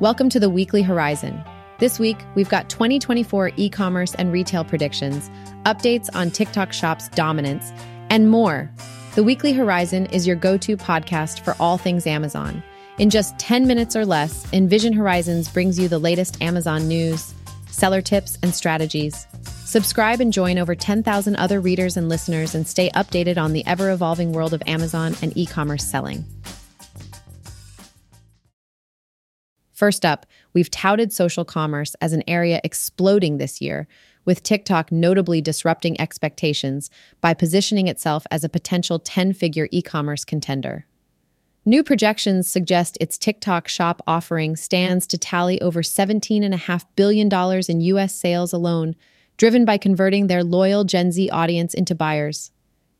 Welcome to the Weekly Horizon. This week, we've got 2024 e commerce and retail predictions, updates on TikTok Shop's dominance, and more. The Weekly Horizon is your go to podcast for all things Amazon. In just 10 minutes or less, Envision Horizons brings you the latest Amazon news, seller tips, and strategies. Subscribe and join over 10,000 other readers and listeners and stay updated on the ever evolving world of Amazon and e commerce selling. First up, we've touted social commerce as an area exploding this year, with TikTok notably disrupting expectations by positioning itself as a potential 10 figure e commerce contender. New projections suggest its TikTok shop offering stands to tally over $17.5 billion in U.S. sales alone, driven by converting their loyal Gen Z audience into buyers.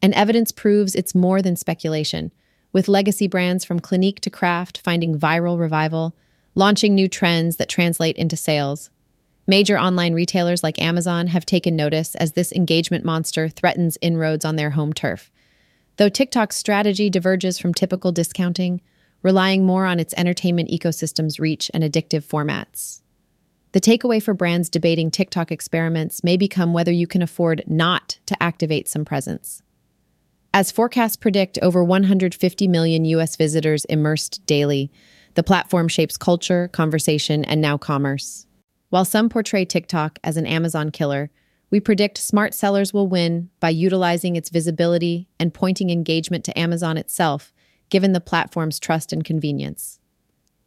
And evidence proves it's more than speculation, with legacy brands from Clinique to Kraft finding viral revival, launching new trends that translate into sales. Major online retailers like Amazon have taken notice as this engagement monster threatens inroads on their home turf. Though TikTok's strategy diverges from typical discounting, relying more on its entertainment ecosystem's reach and addictive formats. The takeaway for brands debating TikTok experiments may become whether you can afford not to activate some presence. As forecasts predict over 150 million US visitors immersed daily, the platform shapes culture, conversation, and now commerce. While some portray TikTok as an Amazon killer, we predict smart sellers will win by utilizing its visibility and pointing engagement to Amazon itself, given the platform's trust and convenience.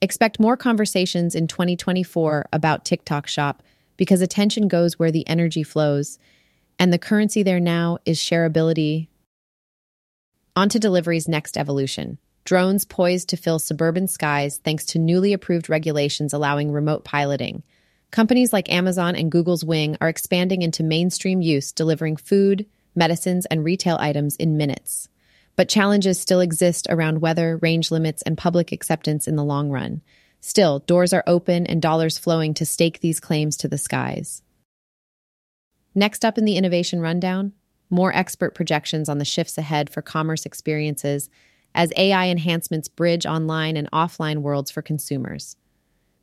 Expect more conversations in 2024 about TikTok Shop because attention goes where the energy flows, and the currency there now is shareability. On to delivery's next evolution. Drones poised to fill suburban skies thanks to newly approved regulations allowing remote piloting. Companies like Amazon and Google's Wing are expanding into mainstream use, delivering food, medicines, and retail items in minutes. But challenges still exist around weather, range limits, and public acceptance in the long run. Still, doors are open and dollars flowing to stake these claims to the skies. Next up in the innovation rundown, more expert projections on the shifts ahead for commerce experiences as AI enhancements bridge online and offline worlds for consumers.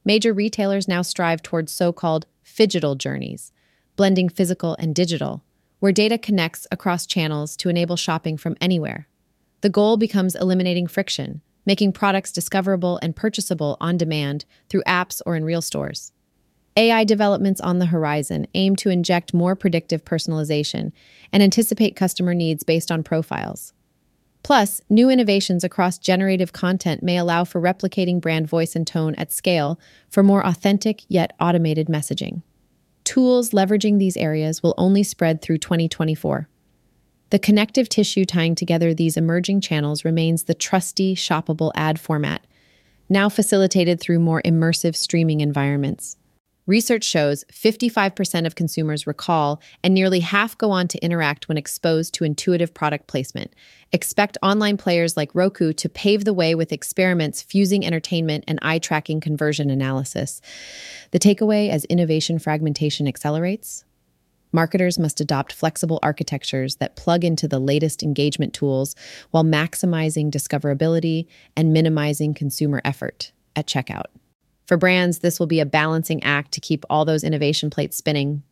Major retailers now strive towards so called phygital journeys, blending physical and digital, where data connects across channels to enable shopping from anywhere. The goal becomes eliminating friction, making products discoverable and purchasable on demand through apps or in real stores. AI developments on the horizon aim to inject more predictive personalization and anticipate customer needs based on profiles. Plus, new innovations across generative content may allow for replicating brand voice and tone at scale for more authentic yet automated messaging. Tools leveraging these areas will only spread through 2024. The connective tissue tying together these emerging channels remains the trusty, shoppable ad format, now facilitated through more immersive streaming environments. Research shows 55% of consumers recall, and nearly half go on to interact when exposed to intuitive product placement. Expect online players like Roku to pave the way with experiments fusing entertainment and eye tracking conversion analysis. The takeaway as innovation fragmentation accelerates Marketers must adopt flexible architectures that plug into the latest engagement tools while maximizing discoverability and minimizing consumer effort at checkout. For brands, this will be a balancing act to keep all those innovation plates spinning.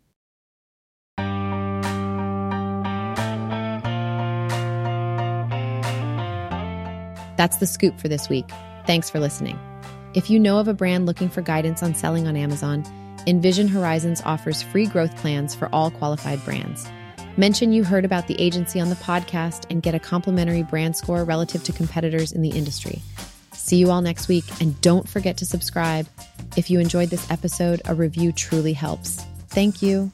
That's the scoop for this week. Thanks for listening. If you know of a brand looking for guidance on selling on Amazon, Envision Horizons offers free growth plans for all qualified brands. Mention you heard about the agency on the podcast and get a complimentary brand score relative to competitors in the industry. See you all next week, and don't forget to subscribe. If you enjoyed this episode, a review truly helps. Thank you.